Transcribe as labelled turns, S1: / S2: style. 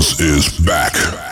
S1: is back.